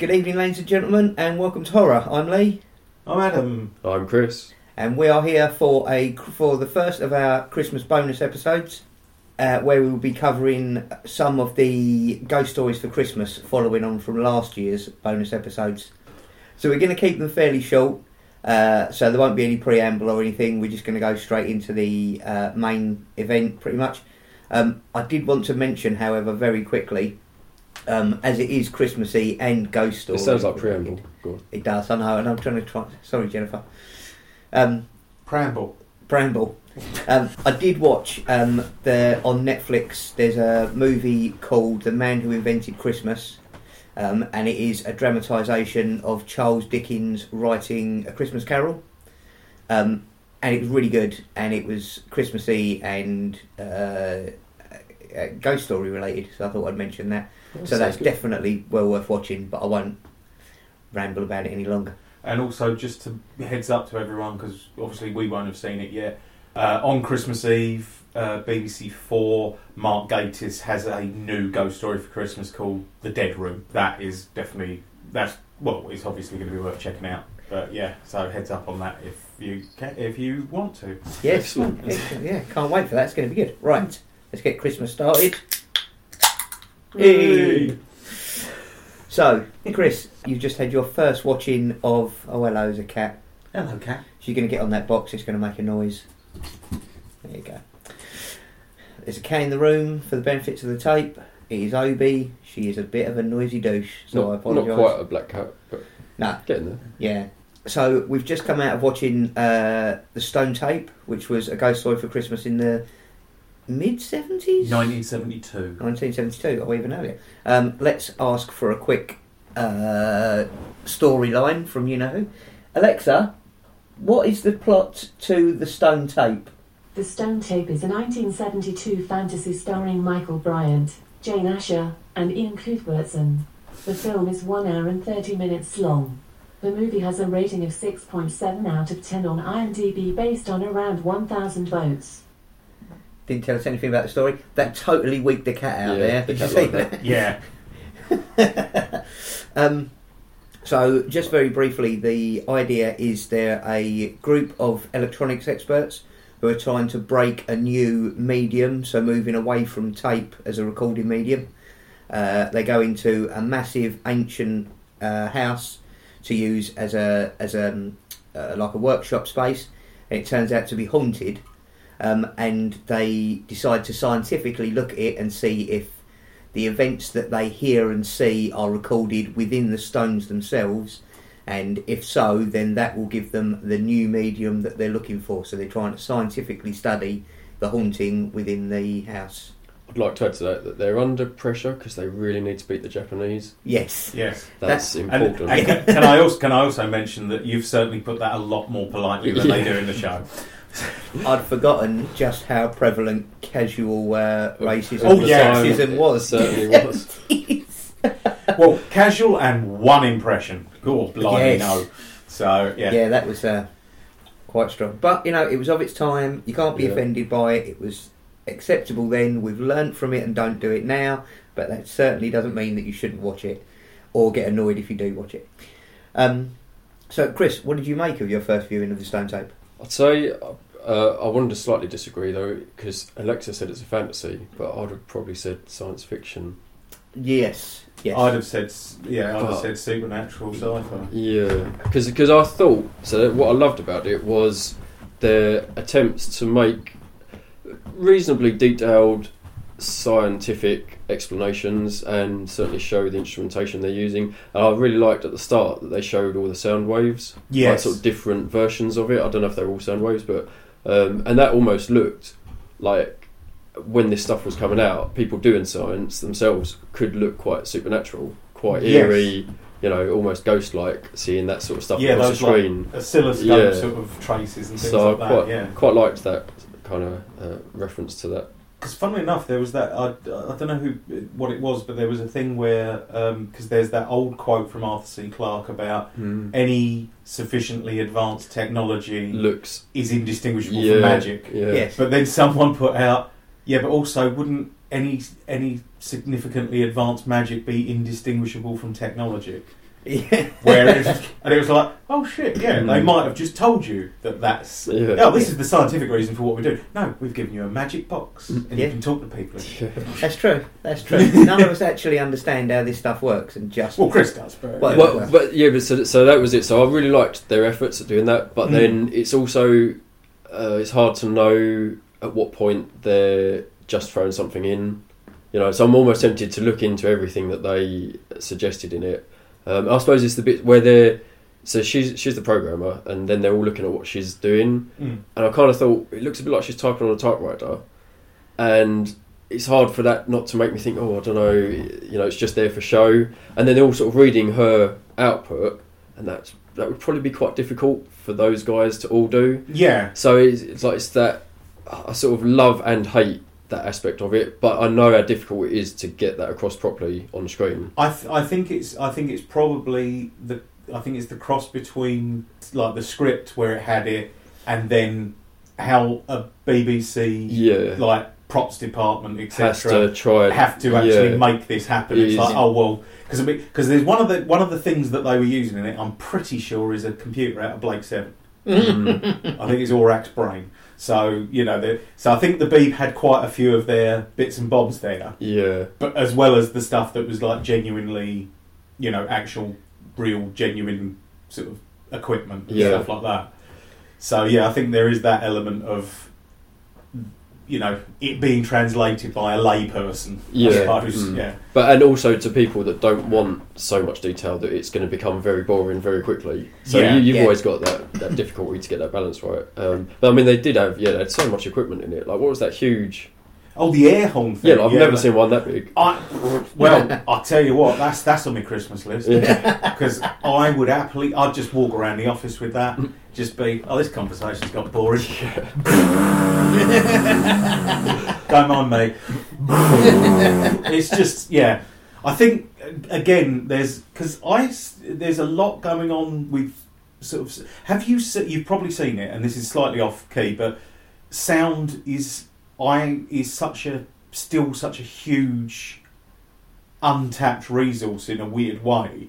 Right, good evening, ladies and gentlemen, and welcome to Horror. I'm Lee, I'm Adam. I'm Chris. and we are here for a for the first of our Christmas bonus episodes, uh, where we will be covering some of the ghost stories for Christmas, following on from last year's bonus episodes. So we're going to keep them fairly short, uh, so there won't be any preamble or anything. We're just going to go straight into the uh, main event, pretty much. Um, I did want to mention, however, very quickly, um, as it is Christmassy and ghost story. It sounds like preamble. Go. It does, I know, and I'm trying to try. Sorry, Jennifer. Um, Preamble. Bramble. Um, I did watch um, the on Netflix. There's a movie called The Man Who Invented Christmas, um, and it is a dramatisation of Charles Dickens writing A Christmas Carol. Um, and it was really good, and it was Christmassy and uh, uh, ghost story related. So I thought I'd mention that. So that's good. definitely well worth watching, but I won't ramble about it any longer. And also, just to heads up to everyone, because obviously we won't have seen it yet. Uh, on Christmas Eve, uh, BBC Four, Mark Gatiss has a new ghost story for Christmas called The Dead Room. That is definitely that's well, it's obviously going to be worth checking out. But yeah, so heads up on that if you can, if you want to. Yes, Excellent. excellent. Yeah, can't wait for that. It's going to be good. Right, let's get Christmas started. Hey. So, Chris, you've just had your first watching of Oh Hello, There's a Cat. Hello, cat. So you're going to get on that box. It's going to make a noise. There you go. There's a cat in the room for the benefits of the tape. It is Obi. She is a bit of a noisy douche, so I not, apologise. not quite a black cat, but No, getting there. yeah. So we've just come out of watching uh, the Stone Tape, which was a ghost story for Christmas in the mid seventies, 1972. 1972, or even earlier. Um, let's ask for a quick uh, storyline from you know who. Alexa, what is the plot to the Stone Tape? The Stone Tape is a 1972 fantasy starring Michael Bryant, Jane Asher, and Iain Cuthbertson. The film is 1 hour and 30 minutes long. The movie has a rating of 6.7 out of 10 on IMDb based on around 1,000 votes. Didn't tell us anything about the story. That totally weaked the cat out Yeah, there. the Did you see that? Yeah. um, so, just very briefly, the idea is they're a group of electronics experts who are trying to break a new medium, so moving away from tape as a recording medium. Uh, they go into a massive ancient uh, house to use as a as a um, uh, like a workshop space, and it turns out to be haunted. Um, and they decide to scientifically look at it and see if the events that they hear and see are recorded within the stones themselves, and if so, then that will give them the new medium that they're looking for. So they're trying to scientifically study the haunting within the house. I'd like to add to that that they're under pressure because they really need to beat the Japanese. Yes, Yes. That's, That's- important. and can, can I also can I also mention that you've certainly put that a lot more politely than they do in the show. I'd forgotten just how prevalent casual uh, racism Oh, and yeah. sexism It was. certainly was. Well, casual and one impression. God, blimey, Yes. no. So yeah. yeah, that was uh, quite strong. But you know, it was of its time. You can't be Yeah. offended by it. It was acceptable then. We've learnt from it and don't do it now. But that certainly doesn't mean that you shouldn't watch it or get annoyed if you do watch it. Um, so, Chris, what did you make of your first viewing of the Stone Tape? I'd say uh, I wanted to slightly disagree though because Alexa said it's a fantasy, but I'd have probably said science fiction. Yes, yes. I'd have said yeah, I'd have said supernatural sci-fi. Yeah, because I thought so. What I loved about it was their attempts to make reasonably detailed scientific explanations and certainly show the instrumentation they're using. And I really liked at the start that they showed all the sound waves, like sort of different versions of it. I don't know if they're all sound waves, but um, and that almost looked like when this stuff was coming out, people doing science themselves could look quite supernatural, quite Yes. eerie, you know, almost ghost-like, seeing that sort of stuff Yeah, across the like screen. oscilloscope Yeah. sort of traces and things so I like that. quite Yeah. quite liked that kind of uh, reference to that. Because funnily enough, there was that I, I don't know who what it was, but there was a thing where um, because there's that old quote from Arthur C. Clarke about hmm. any sufficiently advanced technology Looks is indistinguishable yeah, from magic. Yeah. Yes. But then someone put out Yeah, but also, wouldn't any any significantly advanced magic be indistinguishable from technology? Yeah. Where it was, and it was like, oh shit, yeah, Mm. they might have just told you that that's. Yeah. Oh, this is the scientific reason for what we do. No, we've given you a magic box, and Yeah. you can talk to people. That's true. That's true. None of us actually understand how this stuff works, and just Well, Chris does, but Well, Well, but yeah, but so, so that was it. So I really liked their efforts at doing that, but Mm. then it's also uh, it's hard to know at what point they're just throwing something in. You know, so I'm almost tempted to look into everything that they suggested in it. Um, I suppose it's the bit where they're so she's she's the programmer, and then they're all looking at what she's doing, Mm. and I kind of thought it looks a bit like she's typing on a typewriter, and it's hard for that not to make me think, oh, I don't know, you know, it's just there for show, and then they're all sort of reading her output, and that's that would probably be quite difficult for those guys to all do. yeah, So it's, it's like it's that I sort of love and hate that aspect of it, but I know how difficult it is to get that across properly on screen. I th- I think it's I think it's probably the I think it's the cross between like the script where it had it, and then how a BBC Yeah, like props department etc. have to actually yeah. make this happen. It It's is. like oh well because because there's one of the one of the things that they were using in it. I'm pretty sure is a computer out of Blake Seven. Mm. I think it's Orac's brain. So you know, the, so I think the Beeb had quite a few of their bits and bobs there, yeah, but as well as the stuff that was like genuinely, you know, actual, real, genuine sort of equipment and Yeah. stuff like that. So yeah, I think there is that element of, you know, it being translated by a layperson. I Yeah. suppose. Mm. Yeah. But and also to people that don't want so much detail that it's going to become very boring very quickly. So Yeah, you, you've yeah. always got that, that difficulty to get that balance right. Um, but I mean, they did have yeah, they had so much equipment in it. Like what was that huge? Oh, the air horn thing. Yeah, like, I've never seen one that big. I, well, I'll tell you what, that's that's on my Christmas list Yeah. because I would happily, I'd just walk around the office with that, just be, oh, this conversation's got boring. Don't mind me. it's just, yeah. I think again, there's because I there's a lot going on with sort of. Have you you've probably seen it, and this is slightly off key, but sound is I is such a still such a huge untapped resource in a weird way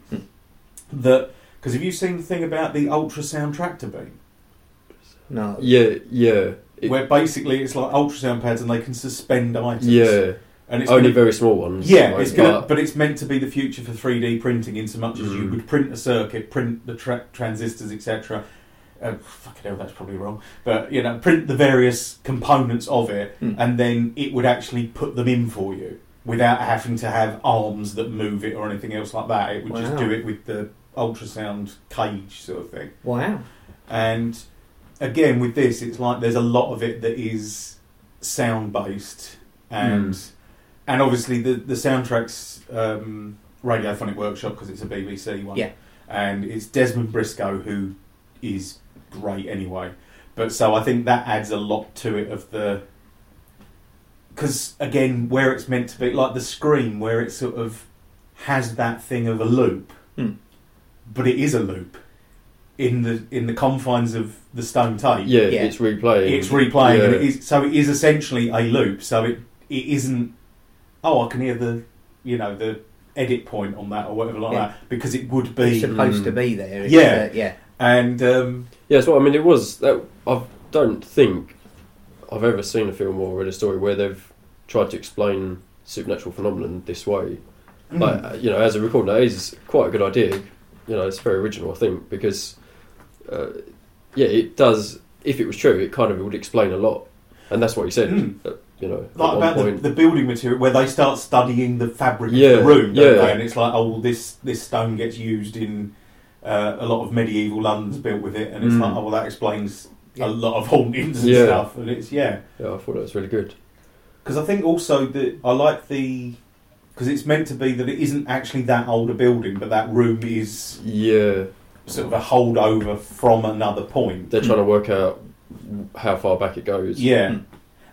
that because have you seen the thing about the ultrasound tractor beam no. Yeah, yeah, where basically it's like ultrasound pads and they can suspend items yeah. and it's Only gonna- very small ones. yeah like, it's gonna, but- but it's meant to be the future for 3D printing in so much as you Mm. would print a circuit print the tra- transistors etc uh, fucking hell that's probably wrong but you know print the various components of it Hmm. and then it would actually put them in for you without having to have arms that move it or anything else like that. It would just do it with the ultrasound cage sort of thing. Wow. And again, with this, it's like there's a lot of it that is sound based, and and obviously the the soundtracks um, Radiophonic Workshop because it's a BBC one, Yeah. and it's Desmond Briscoe who is great anyway. But so I think that adds a lot to it of the because again, where it's meant to be like the screen, where it sort of has that thing of a loop, Hmm. but it is a loop in the in the confines of the stone tape. yeah, Yeah. it's replaying. It's replaying, and Yeah. it is so it is essentially a loop. So it it isn't. Oh, I can hear the you know the edit point on that or whatever like Yeah. that because it would It's be supposed Mm. to be there. It's, Yeah. uh, yeah. and um, Yeah, that's what I mean. It was that I don't think I've ever seen a film or read a story where they've tried to explain supernatural phenomenon this way. mm. Like uh, you know, as a recorder, that is quite a good idea. You know, it's very original, I think, because uh, yeah, it does. If it was true, it kind of would explain a lot, and that's what he said. Mm. uh, you know, like about the, point. the building material where they start studying the fabric Yeah, of the room, don't yeah. they? And it's like, oh, well, this this stone gets used in uh, a lot of medieval London's built with it, and it's Mm. like, oh, well, that explains Yeah. a lot of hauntings and Yeah. stuff, and it's yeah. yeah, I thought that was really good. Because I think also that I like the because it's meant to be that it isn't actually that old a building, but that room is Yeah, sort of a holdover from another point. they're trying to work out how far back it goes. Yeah, Mm.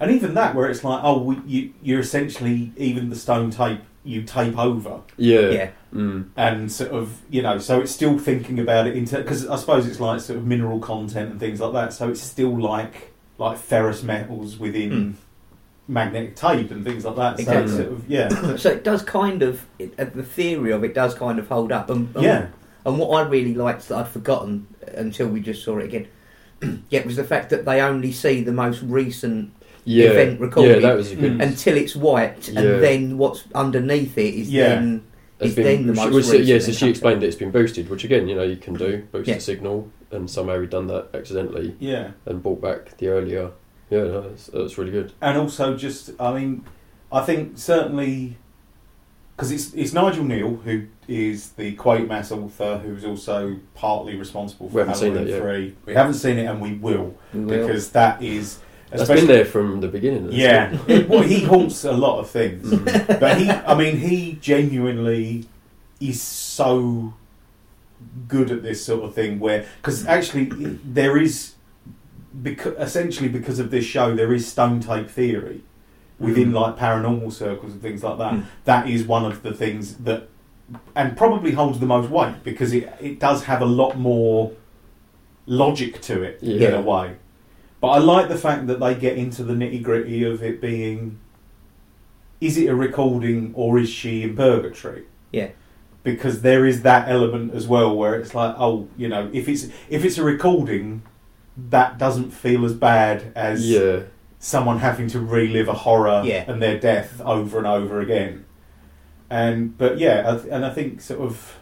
and even that where it's like, oh, we, you, you're essentially even the stone tape you tape over. yeah, Yeah. Mm. and sort of you know so it's still thinking about it into because I suppose it's like sort of mineral content and things like that so it's still like like ferrous metals within magnetic tape and things like that. So Exactly. it's sort of, yeah, so it does kind of it, uh, the theory of it does kind of hold up. And, and, yeah, And what I really liked that I'd forgotten until we just saw it again, yeah, was the fact that they only see the most recent yeah, event recorded yeah, that was a good. Mm. until it's wiped, Yeah. and then what's underneath it is Yeah. then It's is then the she- most well, so- recent. yeah, so she comes explained it's been boosted, which again, you know, you can do boost Yeah. the signal, and somehow he done that accidentally yeah. and brought back the earlier. Yeah, no, that's, that's really good. and also just I mean I think certainly because it's it's Nigel Kneale who is the Quatermass author who's also partly responsible for Halloween. Three. We haven't seen it, and we will We will. because that is That's been there from the beginning. Yeah. It- well, he haunts a lot of things, Mm. but he I mean he genuinely is so good at this sort of thing where because actually there is because essentially because of this show there is stone tape theory within like paranormal circles and things like that Mm. that is one of the things that and probably holds the most weight because it it does have a lot more logic to it in a way but I like the fact that they get into the nitty gritty of it being is it a recording or is she in purgatory Yeah. because there is that element as well where it's like oh you know if it's if it's a recording that doesn't feel as bad as yeah, someone having to relive a horror Yeah. and their death over and over again and but yeah I th- and I think sort of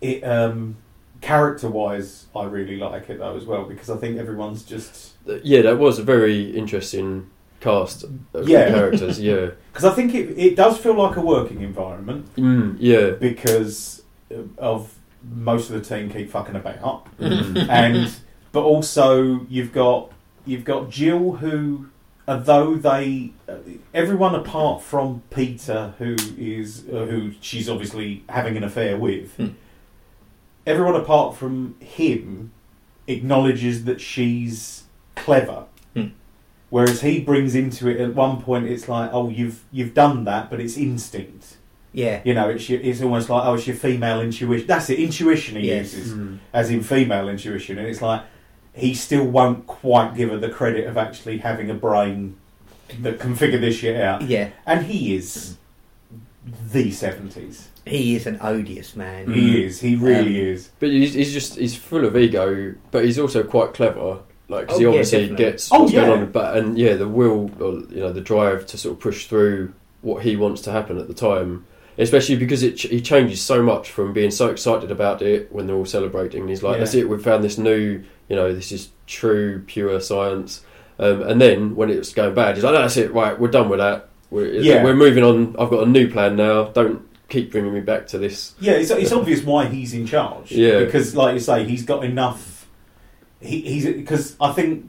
it um character wise I really like it though as well because I think everyone's just yeah, that was a very interesting cast of Yeah. characters. Yeah, because I think it, it does feel like a working environment mm, yeah, because of most of the team keep fucking about Mm. and but also you've got you've got Jill who although they uh, everyone apart from Peter who is uh, who she's obviously having an affair with Hmm. everyone apart from him acknowledges that she's clever Hmm. whereas he brings into it at one point it's like oh you've you've done that but it's instinct yeah, you know it's your, it's almost like oh it's your female intuition that's it intuition he Yes. uses Mm. as in female intuition, and it's like he still won't quite give her the credit of actually having a brain that can figure this shit out. yeah. And he is the seventies. He is an odious man. Mm. He is. He really Um, is. But he's, he's just he's full of ego, but he's also quite clever. Like 'cause Oh, he yeah, obviously definitely. gets Oh, what's yeah. going on, but and yeah, the will, or, you know, the drive to sort of push through what he wants to happen at the time. Especially because it ch- he changes so much from being so excited about it when they're all celebrating. And he's like, Yeah. "That's it, we've found this new, you know, this is true, pure science." Um, and then when it's going bad, he's like, no, "That's it, right? We're done with that. We're, Yeah. we're moving on. I've got a new plan now. Don't keep bringing me back to this." Yeah, it's, it's obvious why he's in charge. Yeah. because like you say, he's got enough. He, he's because I think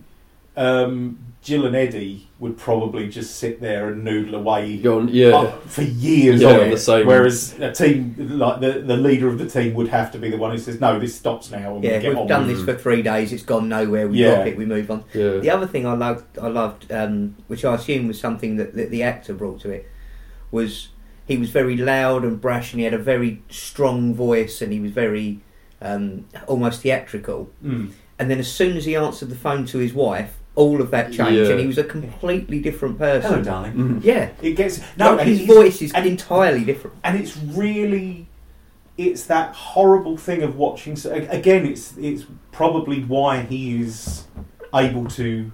um, Jill and Eddie would probably just sit there and noodle away on, yeah. for years Yeah, on on it. the same- Whereas a team like the the leader of the team would have to be the one who says, "No, this stops now." And Yeah, we get we've on done with this for three days. It's gone nowhere. We Yeah. drop it. We move on. yeah. The other thing I loved, I loved, um, which I assume was something that, that the actor brought to it, was he was very loud and brash, and he had a very strong voice, and he was very um, almost theatrical. Mm. And then as soon as he answered the phone to his wife, all of that change, Yeah. and he was a completely different person. Hello, darling. Mhm. Yeah, It gets no, like and his voice is and- entirely different. and it's really it's that horrible thing of watching so again it's it's probably why he is able to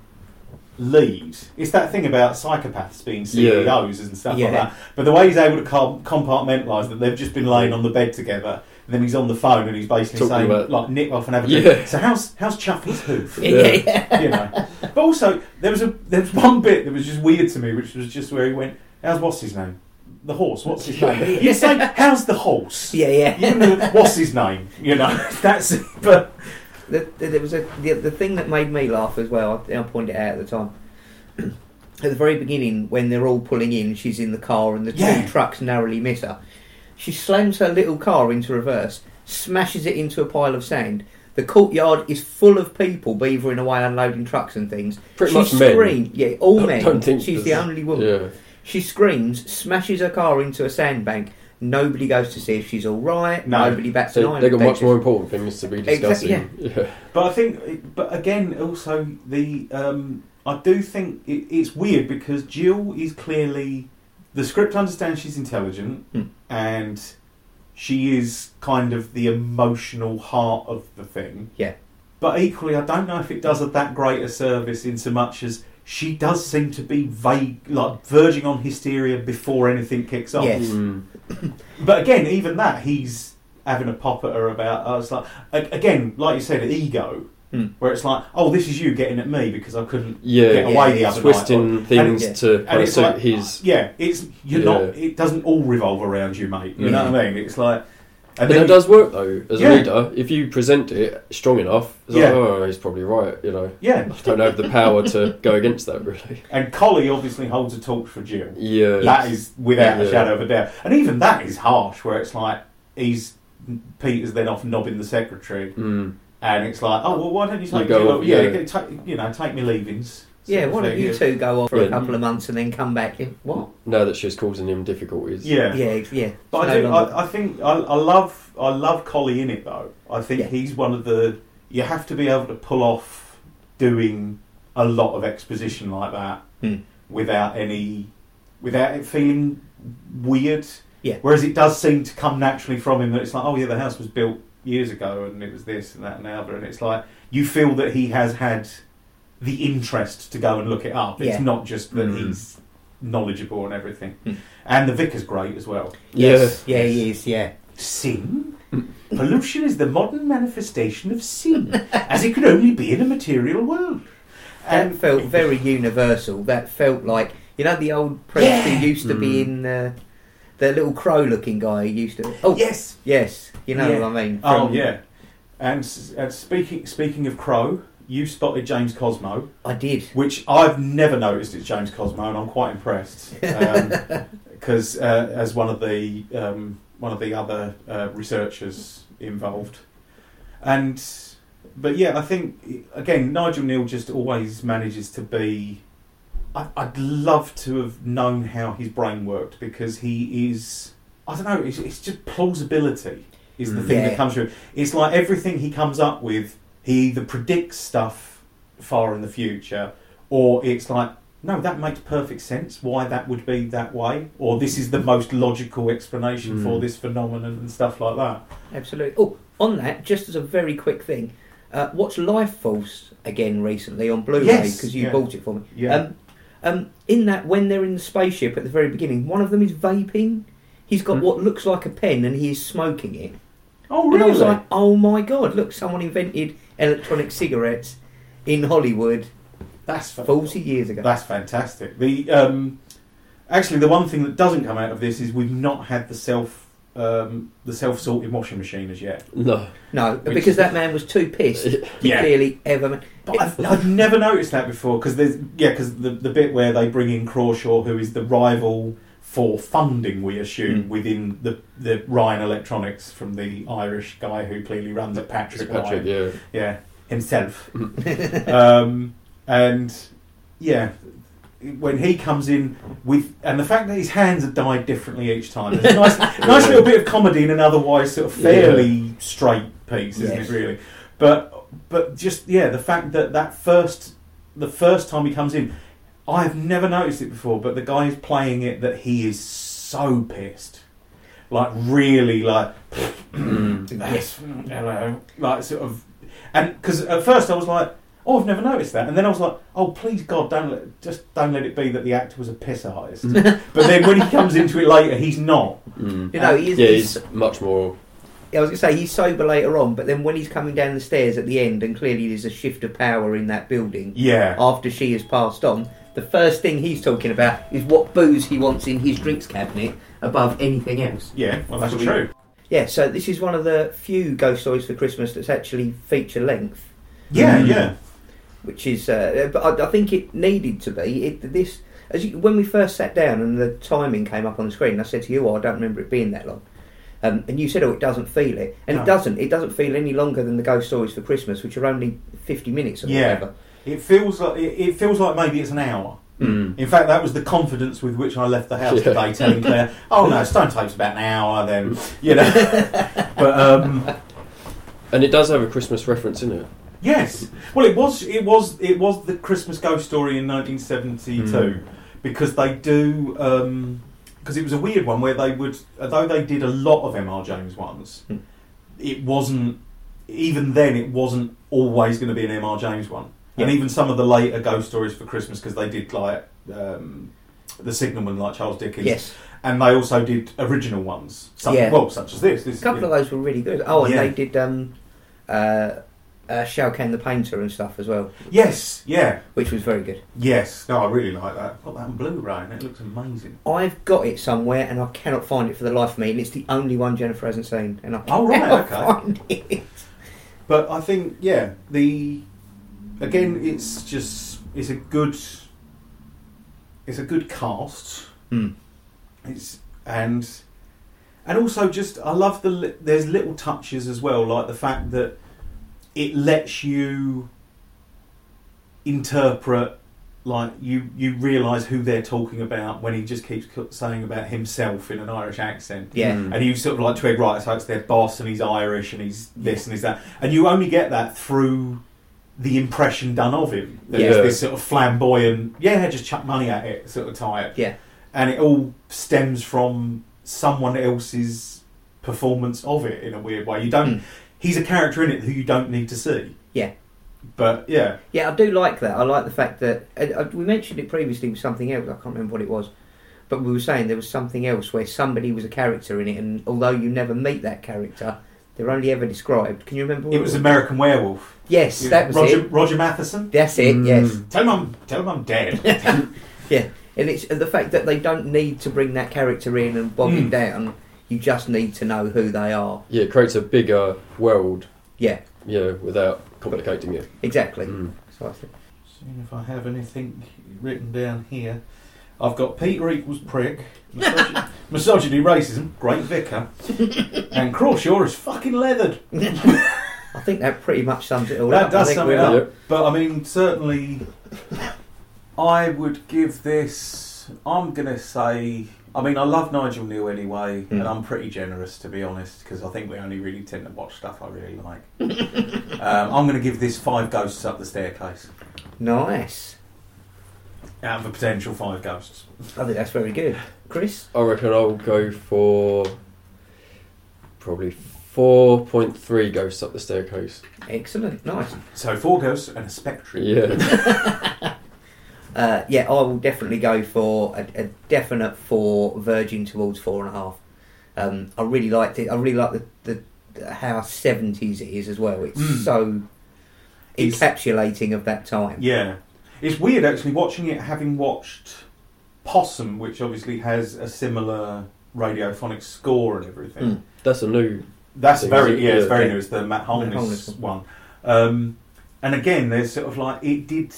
lead it's that thing about psychopaths being CEOs and stuff Yeah. like that but the way he's able to com- compartmentalize that they've just been laying on the bed together and then he's on the phone and he's basically Talking saying about- like nip off and have a Yeah. so how's how's Chuffy's hoof Yeah, yeah. you know. But also, there was a there was one bit that was just weird to me, which was just where he went, "How's what's his name? The horse. What's his name? You say, how's the horse? yeah, yeah. You know, what's his name? You know, that's. But the, the, there was a the, the thing that made me laugh as well. I, I pointed it out at the time. at the very beginning, when they're all pulling in, she's in the car, and the Yeah. two trucks narrowly miss her. She slams her little car into reverse, smashes it into a pile of sand. The courtyard is full of people beavering away, unloading trucks and things. Pretty she much men. screams, yeah, all I men. don't think She's the only woman. Yeah. She screams, smashes her car into a sandbank. Nobody goes to see if she's all right. No. Nobody bats an eye. they've got They much just- more important things to be Exactly, discussing. Yeah. but I think, but again, also the um, I do think it, it's weird because Jill is clearly the script understands she's intelligent Hmm. and she is kind of the emotional heart of the thing. Yeah. But equally, I don't know if it does her that great a service in so much as she does seem to be vague, like verging on hysteria before anything kicks off. Yes. Mm. But again, even that, he's having a pop at her about. I was like, again, like you said, ego, Hmm. where it's like, oh, this is you getting at me because I couldn't Yeah, get Yeah, away the yeah, other twisting night. things yeah. to And it's like, his. yeah, it's you're Yeah. not. It doesn't all revolve around you, mate. You know Mm. what I mean? It's like, and But that does work though, as Yeah. a leader, If you present it strong enough, it's Yeah. like, oh, he's probably right. You know, yeah, I don't have the power to go against that really. and Collie obviously holds a torch for Jill. Yeah, That is without a shadow of a doubt. And even that is harsh, where it's like he's Peter's then off knobbing the secretary, Mm. And it's like, oh well, why don't you You take go Jill? off, yeah, yeah. take, you know, take me leavings. Yeah, why don't you two go off for Yeah. a couple of months and then come back? In, what? Now that she's causing him difficulties. Yeah, Yeah, ex- yeah. But It's I, do, longer- I, I think I, I love I love Collie in it though. I think Yeah. he's one of the you have to be able to pull off doing a lot of exposition like that Hmm. without any without it feeling weird. Yeah. Whereas it does seem to come naturally from him that it's like, oh yeah, the house was built years ago and it was this and that and the other, and it's like you feel that he has had the interest to go and look it up. It's Yeah. not just that Hmm. he's knowledgeable and everything. Hmm. And the vicar's great as well. Yes. Yeah. Yeah, he is, yeah. Sin? Pollution is the modern manifestation of sin, as it could only be in a material world. That And felt very universal. That felt like, you know, the old priest Yeah. who used to be Mm. in uh, the little crow looking guy who used to. Oh, yes, yes. You know Yeah. what I mean? oh yeah. And, and speaking speaking of Crow, you spotted James Cosmo, I did. which I've never noticed it's James Cosmo, and I'm quite impressed because uh, as one of the um, one of the other uh, researchers involved, and but yeah, I think again Nigel Kneale just always manages to be. I, I'd love to have known how his brain worked because he is. I don't know. It's, it's just plausibility is the Mm. thing Yeah. that comes through. It's like everything he comes up with, he either predicts stuff far in the future, or it's like, no, that makes perfect sense. Why that would be that way, or this is the most logical explanation Mm. for this phenomenon and stuff like that. Absolutely. Oh, on that, just as a very quick thing, uh, watched Lifeforce again recently on Blu-ray Yes, because you yeah. bought it for me. Yeah. Um, um, in that, when they're in the spaceship at the very beginning, one of them is vaping. He's got Hmm. what looks like a pen and he is smoking it. oh, And I was like, oh my god, look, someone invented electronic cigarettes in Hollywood that's fa- 40 years ago. That's fantastic. The um, actually, the one thing that doesn't come out of this is we've not had the self um, the self sorting washing machine as yet. No. no, Which- because that man was too pissed to Yeah. clearly ever. But I've, I've never noticed that before because there's yeah because the the bit where they bring in Crawshaw who is the rival for funding we assume Mm. within the the Ryan Electronics from the Irish guy who clearly runs it Patrick, Patrick, Ryan. yeah. yeah himself um, and yeah when he comes in with and the fact that his hands have died differently each time. There's a nice, nice little bit of comedy in an otherwise sort of fairly straight piece isn't Yes. it really? But but just yeah the fact that that first the first time he comes in I've never noticed it before but the guy is playing it that he is so pissed. Like really like Mm. yes hello. Like sort of and because at first I was like oh I've never noticed that and then I was like oh please God don't let just don't let it be that the actor was a piss artist but then when he comes into it later he's not Mm. You know, he is, Yeah, he's, he's much more. Yeah, I was going to say he's sober later on, but then when he's coming down the stairs at the end, and clearly there's a shift of power in that building yeah after she has passed on, the first thing he's talking about is what booze he wants in his drinks cabinet above anything else. yeah well that's true Yeah, so this is one of the few ghost stories for Christmas that's actually feature length, yeah Mm. yeah which is, uh, but I, I think it needed to be. It, this, as you, when we first sat down and the timing came up on the screen, I said to you, oh, I don't remember it being that long. Um, and you said, "Oh, it doesn't feel it," and No. it doesn't. It doesn't feel any longer than the ghost stories for Christmas, which are only fifty minutes or Yeah. whatever. it feels like it, it feels like maybe it's an hour Mm. in fact that was the confidence with which I left the house Yeah. today telling Claire oh no Stone Tape's about an hour then you know but um And it does have a Christmas reference in it. Yes. Well, it was. It was. It was the Christmas Ghost Story in 1972 Mm. because they do. Because it was a weird one where they would, although they did a lot of M.R. James ones, Hmm. it wasn't. Even then, it wasn't always going to be an M.R. James one. And even some of the later ghost stories for Christmas, because they did like um, the Signalman, like Charles Dickens, Yes, and they also did original ones. Some, Yeah. Well, such as this. this a couple of those were really good. Oh, and Yeah. they did um, uh, uh, Schalcken the Painter and stuff as well, Yes. Yeah. which was very good. Yes, no, I really like that. Got that on Blu-ray, and it looks amazing. I've got it somewhere and I cannot find it for the life of me, and it's the only one Jennifer hasn't seen, and I Oh, right, cannot okay. find it. But I think, yeah, the again, it's just it's a good it's a good cast. Hmm. It's and and also just I love the li- there's little touches as well, like the fact that it lets you interpret. Like you, you realise who they're talking about when he just keeps saying about himself in an Irish accent. Yeah, Mm. And you sort of like twig right, so it's their boss and he's Irish and he's this and he's that. And you only get that through the impression done of him. That Yeah. this sort of flamboyant, yeah, just chuck money at it sort of type. yeah, And it all stems from someone else's performance of it in a weird way. You don't, Mm. He's a character in it who you don't need to see. Yeah. But yeah, yeah. I do like that. I like the fact that uh, we mentioned it previously with something else. I can't remember what it was, but we were saying there was something else where somebody was a character in it, and although you never meet that character, they're only ever described. Can you remember? What it was American Werewolf. Yes, that was Roger, it. Roger Matheson. That's it. Mm. Yes. Tell him I'm, tell him I'm dead. Yeah, and it's the fact that they don't need to bring that character in and bog him Mm. down. You just need to know who they are. Yeah, it creates a bigger world. Yeah, Yeah, without complicating it. exactly. Mm. So I think, Seeing if I have anything written down here. I've got Peter equals prick, misogy- misogyny, racism, great vicar, and Crawshaw is fucking leathered. I think that pretty much sums it all That up. does sum it up. Yep. But I mean, certainly, I would give this. I'm gonna say. I mean, I love Nigel Kneale anyway, Mm. and I'm pretty generous to be honest, because I think we only really tend to watch stuff I really like. um, I'm gonna give this five ghosts up the staircase Nice. out of a potential five ghosts. I think that's very good. Chris? I reckon I'll go for probably 4.3 ghosts up the staircase. Excellent. Nice. So four ghosts and a spectrum. Yeah. Uh, yeah, I will definitely go for a, a definite four, verging towards four and a half. Um, I really liked it. I really like the, the, the how seventies it is as well. It's Mm. so It's- encapsulating of that time. Yeah. It's weird actually watching it having watched Possum, which obviously has a similar radiophonic score and everything. Mm. That's a new. That's Thing, very it? yeah, it's Yeah. very Yeah. new. It's the Matt Holness, Holness one. Um, and again, there's sort of like it did.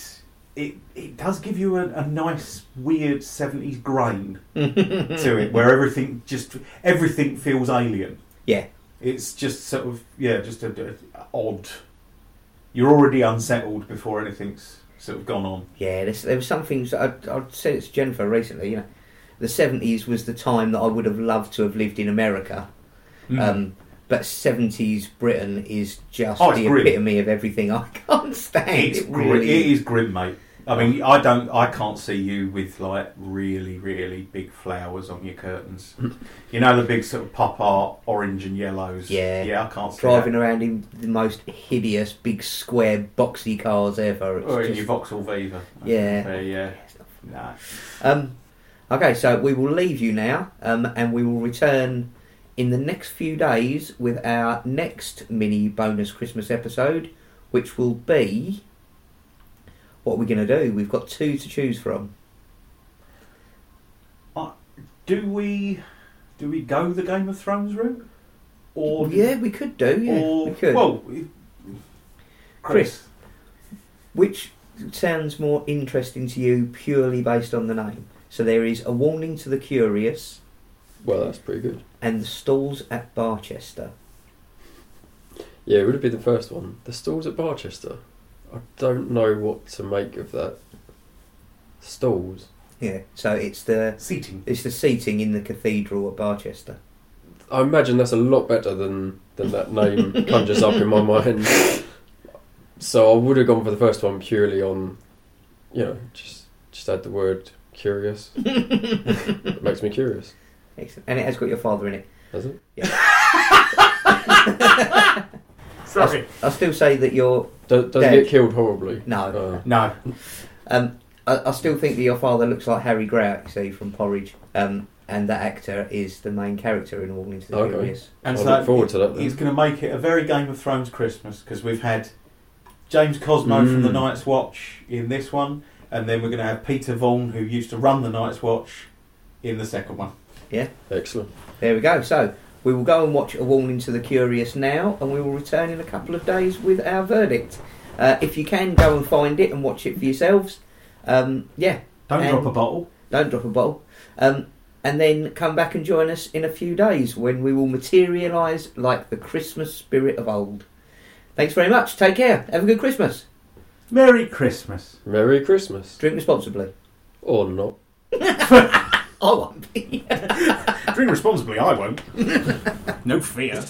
It it does give you a, a nice weird seventies grain to it, where everything just everything feels alien. Yeah. It's just sort of yeah, just a, a- odd. You're already unsettled before anything's sort of gone on. Yeah, there's, there was some things I, I said it to Jennifer recently. You know, the seventies was the time that I would have loved to have lived in America. Um, but seventies Britain is just Oh, the grim. epitome of everything I can't stand. It's it grim. It is grim, mate. I mean, I don't. I can't see you with like really, really big flowers on your curtains. you know the big sort of pop art orange and yellows. Yeah. yeah. I can't see driving that. around in the most hideous, big, square, boxy cars ever. It's Or in just- your Vauxhall Viva. Yeah. Uh, yeah. Nah. Um, okay, so we will leave you now, um, and we will return in the next few days with our next mini bonus Christmas episode, which will be what are we're going to do. We've got two to choose from. Uh, do we? Do we go the Game of Thrones route? Or yeah, we could do. Yeah, Or we could. well, we- Chris. Which sounds more interesting to you purely based on the name? So there is a warning to the curious Well, that's pretty good. and the stalls at Barchester. Yeah, it would be the first one. The stalls at Barchester. I don't know what to make of that. Stalls. Yeah, so it's the Seating. it's the seating in the cathedral at Barchester. I imagine that's a lot better than than that name conjures up in my mind. so I would have gone for the first one purely on, you know, just just add the word curious. it makes me curious, Excellent. And it has got your father in it. does it? Yeah. Sorry. I still say that you're Do, does Dead. it get killed horribly? no. Uh, No. Um, I, I still think that your father looks like Harry Grout, you see, from Porridge. Um, and that actor is the main character in A Warning to the Okay. Curious. And I so look forward to that. He's going to make it a very Game of Thrones Christmas because we've had James Cosmo from the Mm. Night's Watch in this one, and then we're going to have Peter Vaughan, who used to run the Night's Watch, in the second one. Yeah. Excellent. There we go. So we will go and watch A Warning to the Curious now, and we will return in a couple of days with our verdict. Uh, if you can, go and find it and watch it for yourselves. Um, yeah, Don't And- drop a bottle. don't drop a bottle. Um, and then come back and join us in a few days when we will materialise like the Christmas spirit of old. Thanks very much. Take care. Have a good Christmas. Merry Christmas. Merry Christmas. Drink responsibly. Or not. I won't be. Drink responsibly, I won't. no fear.